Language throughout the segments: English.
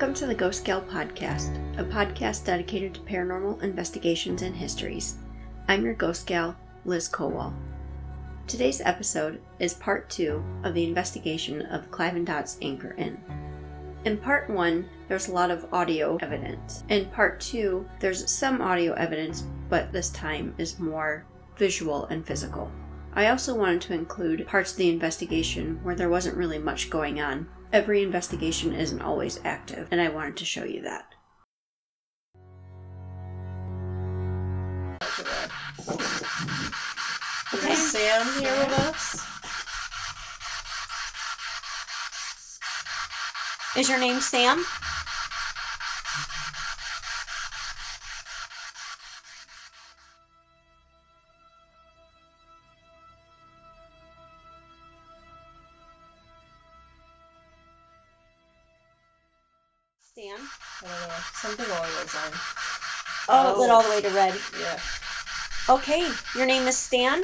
Welcome to the Ghost Gal Podcast, a podcast dedicated to paranormal investigations and histories. I'm your Ghost Gal, Liz Kowal. Today's episode is part two of the investigation of Clive and Dot's Anchor Inn. In part one, there's a lot of audio evidence. In part two, there's some audio evidence, but this time is more visual and physical. I also wanted to include parts of the investigation where there wasn't really much going on, Every investigation isn't always active, and I wanted to show you that. Okay. Is Sam here with us? Is your name Sam? Something along those lines. Oh, it lit oh. all the way to red. Yeah. Okay, your name is Stan?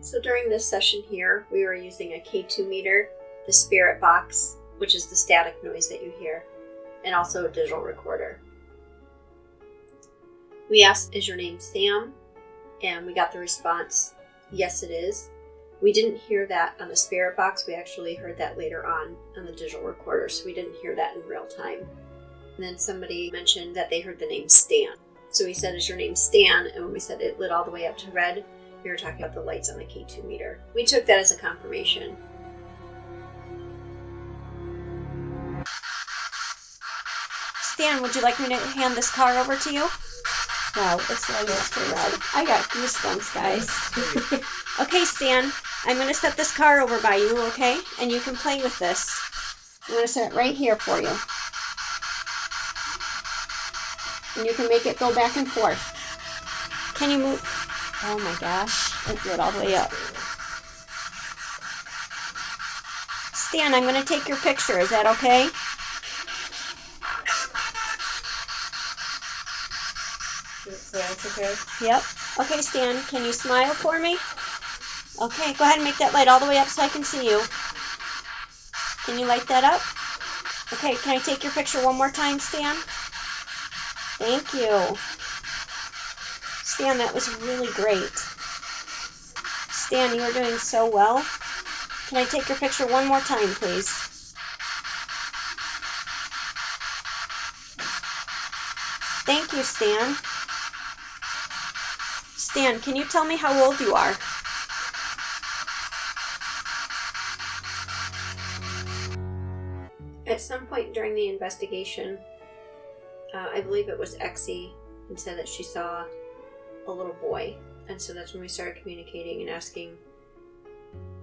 So during this session here, we were using a K2 meter, the spirit box, which is the static noise that you hear, and also a digital recorder. We asked, Is your name Sam? And we got the response, Yes, it is. We didn't hear that on the spirit box. We actually heard that later on on the digital recorder, so we didn't hear that in real time. And then somebody mentioned that they heard the name Stan. So we said, Is your name Stan? And when we said it lit all the way up to red, we were talking about the lights on the K2 meter. We took that as a confirmation. Stan, would you like me to hand this car over to you? Wow, it's lighting up for red. I got goosebumps, guys. okay, Stan, I'm going to set this car over by you, okay? And you can play with this. I'm going to set it right here for you. And you can make it go back and forth. Can you move? Oh my gosh, it all the way up. Stan, I'm going to take your picture. Is that okay? That's okay. Yep. Okay, Stan, can you smile for me? Okay, go ahead and make that light all the way up so I can see you. Can you light that up? Okay, can I take your picture one more time, Stan? Thank you. Stan, that was really great. Stan, you are doing so well. Can I take your picture one more time, please? Thank you, Stan. Stan, can you tell me how old you are? Point during the investigation, uh, I believe it was Exie, and said that she saw a little boy, and so that's when we started communicating and asking.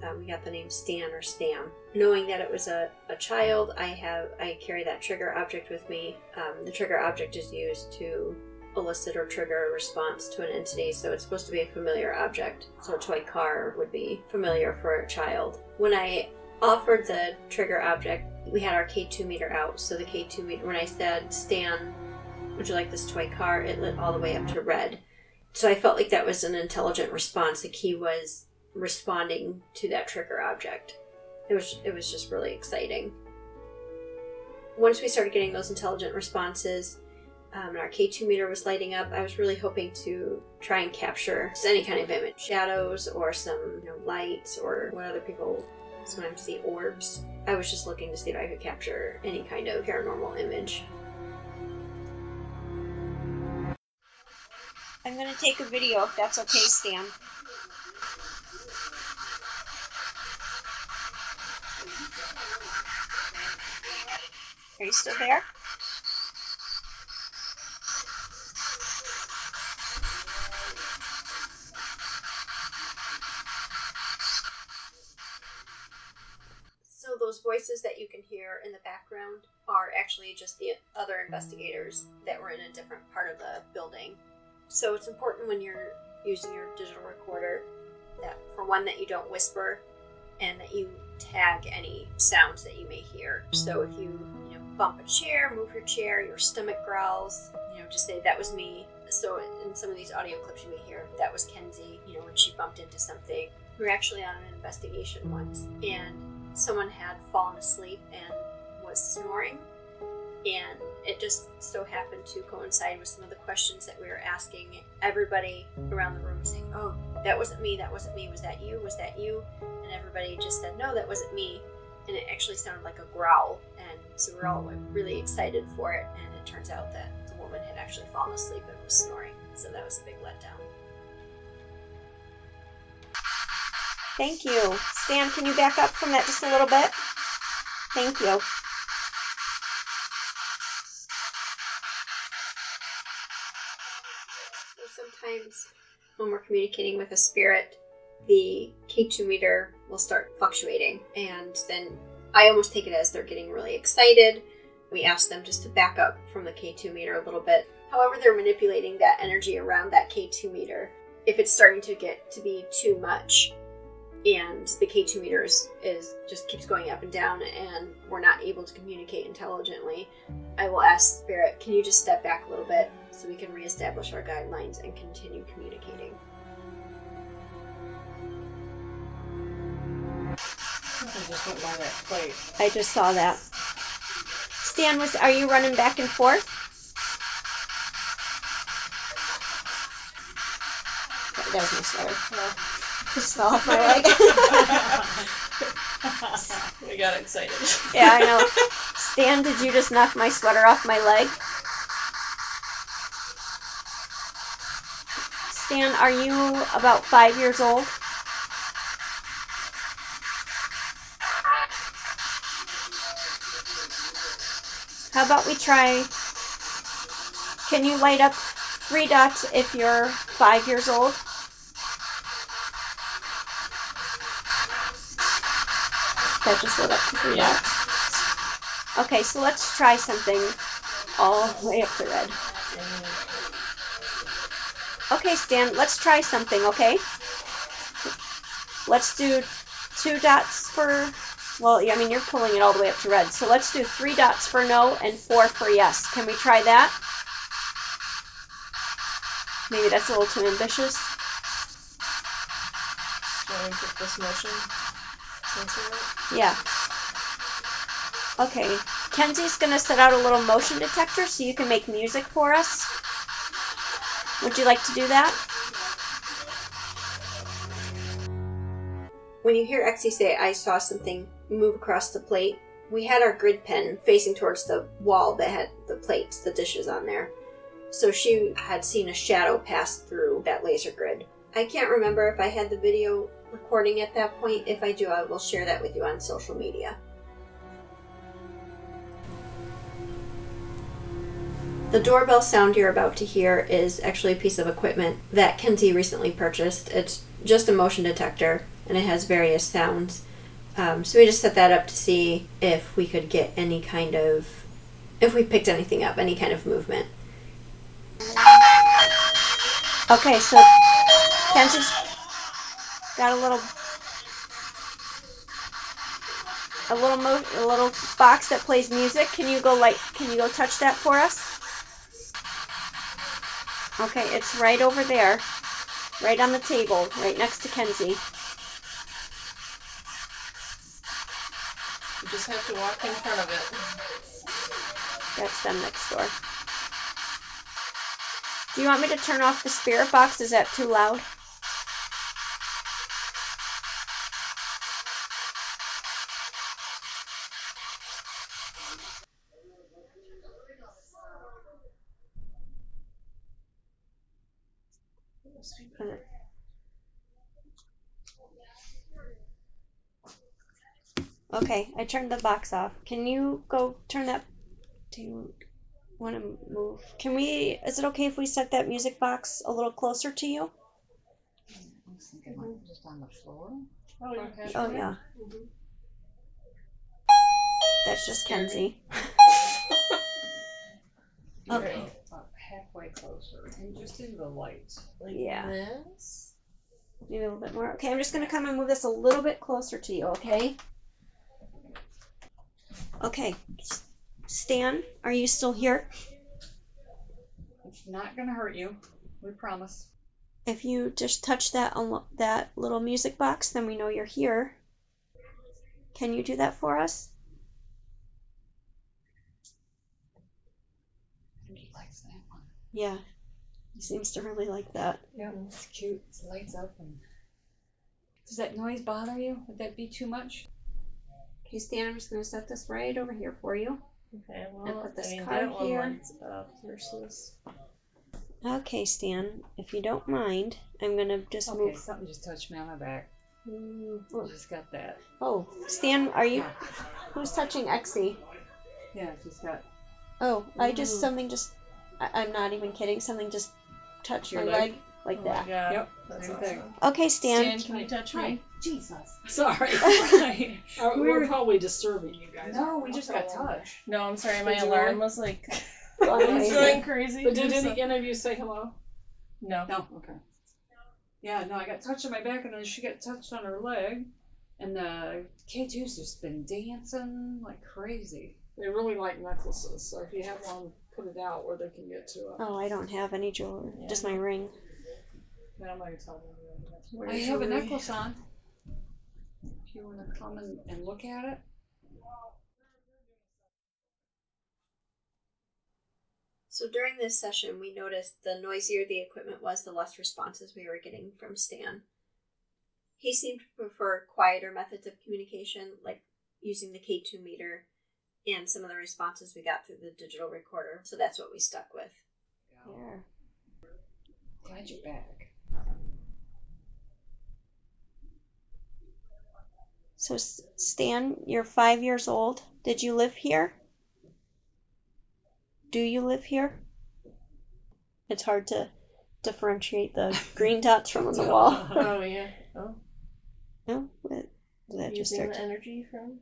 Um, we got the name Stan or Stam. Knowing that it was a, a child, I have I carry that trigger object with me. Um, the trigger object is used to elicit or trigger a response to an entity, so it's supposed to be a familiar object. So a toy car would be familiar for a child. When I offered the trigger object, we had our K2 meter out. So the K2 meter, when I said, Stan, would you like this toy car? It lit all the way up to red. So I felt like that was an intelligent response. The key was responding to that trigger object. It was it was just really exciting. Once we started getting those intelligent responses, um, and our K2 meter was lighting up, I was really hoping to try and capture any kind of image, shadows or some you know, lights or what other people sometimes see orbs. I was just looking to see if I could capture any kind of paranormal image. I'm going to take a video if that's okay, Stan. Are you still there? those voices that you can hear in the background are actually just the other investigators that were in a different part of the building. So it's important when you're using your digital recorder that, for one, that you don't whisper and that you tag any sounds that you may hear. So if you, you know, bump a chair, move your chair, your stomach growls, you know, just say that was me. So in some of these audio clips you may hear that was Kenzie, you know, when she bumped into something. We were actually on an investigation once and someone had fallen asleep and was snoring. And it just so happened to coincide with some of the questions that we were asking everybody around the room, saying, Oh, that wasn't me, that wasn't me, was that you, was that you? And everybody just said, No, that wasn't me. And it actually sounded like a growl. And so we're all really excited for it. And it turns out that the woman had actually fallen asleep and was snoring. So that was a big letdown. Thank you. Stan, can you back up from that just a little bit? Thank you. So sometimes when we're communicating with a spirit, the K2 meter will start fluctuating, and then I almost take it as they're getting really excited. We ask them just to back up from the K2 meter a little bit. However, they're manipulating that energy around that K2 meter. If it's starting to get to be too much, and the K2 meter is, is just keeps going up and down, and we're not able to communicate intelligently, I will ask Spirit, can you just step back a little bit so we can reestablish our guidelines and continue communicating? I just went by that plate. I just saw that. Stan, was are you running back and forth? That was my sweater. Just fell off my leg. we got excited. yeah, I know. Stan, did you just knock my sweater off my leg? Stan, are you about five years old? How about we try? Can you light up three dots if you're five years old? That just lit up to three Yeah. dots. Okay, so let's try something all the way up to red. Okay, Stan, let's try something, okay? Let's do two dots for, well, I mean, you're pulling it all the way up to red. So let's do three dots for no and four for yes. Can we try that? Maybe that's a little too ambitious. Shall we put this motion sensor right? Yeah. Okay, Kenzie's gonna set out a little motion detector so you can make music for us. Would you like to do that? When you hear Exie say, I saw something move across the plate, we had our grid pen facing towards the wall that had the plates, the dishes on there. So she had seen a shadow pass through that laser grid. I can't remember if I had the video recording at that point. If I do, I will share that with you on social media. The doorbell sound you're about to hear is actually a piece of equipment that Kenzie recently purchased. It's just a motion detector and it has various sounds. Um, so we just set that up to see if we could get any kind of, if we picked anything up, any kind of movement. Okay, so Kenzie's got a little a little mo- a little box that plays music. Can you go like can you go touch that for us? Okay, it's right over there. Right on the table, right next to Kenzie. You just have to walk in front of it. That's them next door. Do you want me to turn off the spirit box? Is that too loud? Okay, I turned the box off. Can you go turn that? Do you want to move? Can we? Is it okay if we set that music box a little closer to you? I was thinking like just on the floor. Oh, you Oh yeah. That's just Kenzie. Okay. about halfway closer. And just in the light. Like Yeah. this. Maybe a little bit more. Okay, I'm just gonna come and move this a little bit closer to you. Okay. Okay. Stan, are you still here? It's not gonna hurt you. We promise. If you just touch that unlo- that little music box, then we know you're here. Can you do that for us? He likes that one. Yeah. He seems to really like that. Yeah, it's cute. It lights up and. Does that noise bother you? Would that be too much? Okay, Stan, I'm just going to set this right over here for you. Okay, well, put this I mean, card that one here. lights up versus. Okay, Stan, if you don't mind, I'm going to just Okay, move. something just touched me on my back. Mm, I just got that. Oh, Stan, are you. Who's touching Exie? yeah just got Oh, I just. Ooh. Something just. I, I'm not even kidding. Something just touched Your my leg? leg like oh that. my god. Yep, That's same awesome. thing. Okay, Stan. Stan, can you touch me? Jesus. Sorry. Hi. We're- we're probably disturbing you guys. no, we just got touched. No, I'm sorry. My alarm really? was like Going crazy. But did any, any of you say hello? No. No, okay. Yeah, no, I got touched on my back and then she got touched on her leg. And the K2's just been dancing like crazy. They really like necklaces, so if you have one, put it out where they can get to it. Oh, I don't have any jewelry. Yeah. Just my ring. Then I'm not gonna tell them. you I have a necklace on. If you want to come and, and look at it. So during this session, we noticed the noisier the equipment was, the less responses we were getting from Stan. He seemed to prefer quieter methods of communication, like using the K2 meter and some of the responses we got through the digital recorder. So that's what we stuck with. Yeah. Glad you're back. So, Stan, you're five years old. Did you live here? Do you live here? It's hard to differentiate the green dots from on the oh, wall. Oh yeah. Oh, No, What- that just using started. the energy from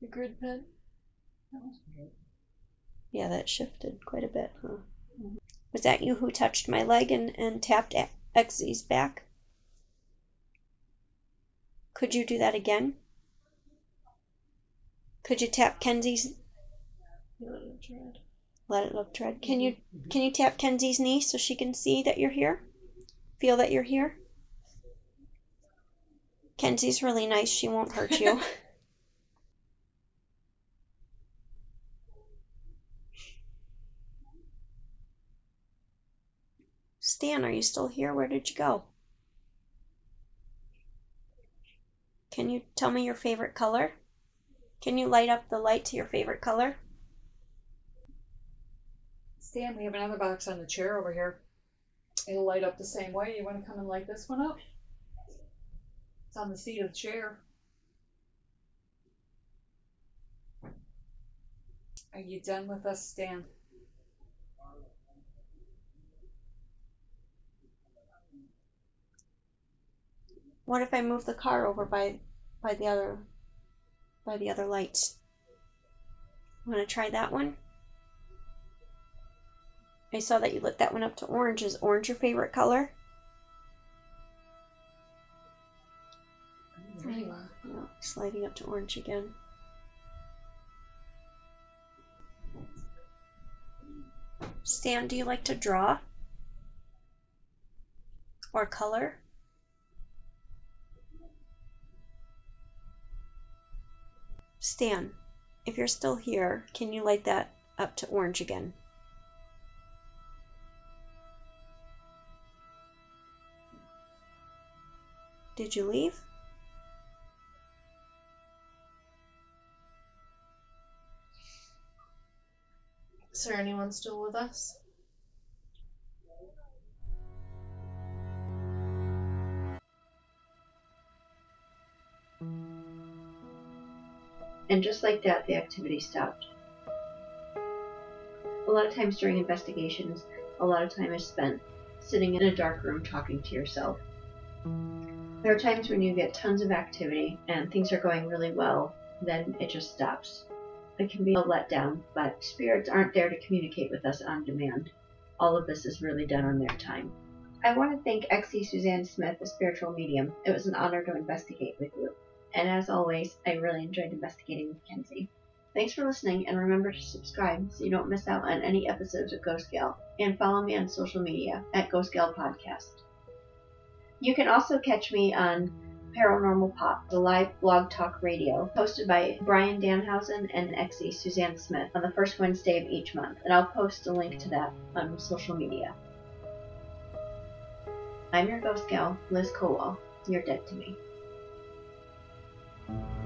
the grid pen. Yeah, that shifted quite a bit, huh? Mm-hmm. Was that you who touched my leg and, and tapped Exie's back? Could you do that again? Could you tap Kenzie's Let it dread. let it look tread? Can you can you tap Kenzie's knee so she can see that you're here? Feel that you're here? Kenzie's really nice, she won't hurt you. Stan, are you still here? Where did you go? Can you tell me your favorite color? Can you light up the light to your favorite color? Stan, we have another box on the chair over here. It'll light up the same way. You want to come and light this one up? It's on the seat of the chair. Are you done with us, Stan? What if I move the car over by by the other by the other lights? Want to try that one? I saw that you lit that one up to orange. Is orange your favorite color? Really well. No, it's lighting up to orange again. Stan, do you like to draw? Or color? Stan, if you're still here, can you light that up to orange again? Did you leave? Is there anyone still with us? And just like that, the activity stopped. A lot of times during investigations, a lot of time is spent sitting in a dark room talking to yourself. There are times when you get tons of activity and things are going really well, then it just stops. It can be a letdown, but spirits aren't there to communicate with us on demand. All of this is really done on their time. I want to thank Exie Suzanne Smith, a spiritual medium. It was an honor to investigate with you and as always, I really enjoyed investigating with Kenzie. Thanks for listening, and remember to subscribe so you don't miss out on any episodes of Ghost Gal, and follow me on social media at Ghost Gal Podcast. You can also catch me on Paranormal Pop, the live blog talk radio hosted by Brian Danhausen and Exie Suzanne Smith on the first Wednesday of each month, and I'll post a link to that on social media. I'm your ghost gal, Liz Colwell. You're dead to me thank you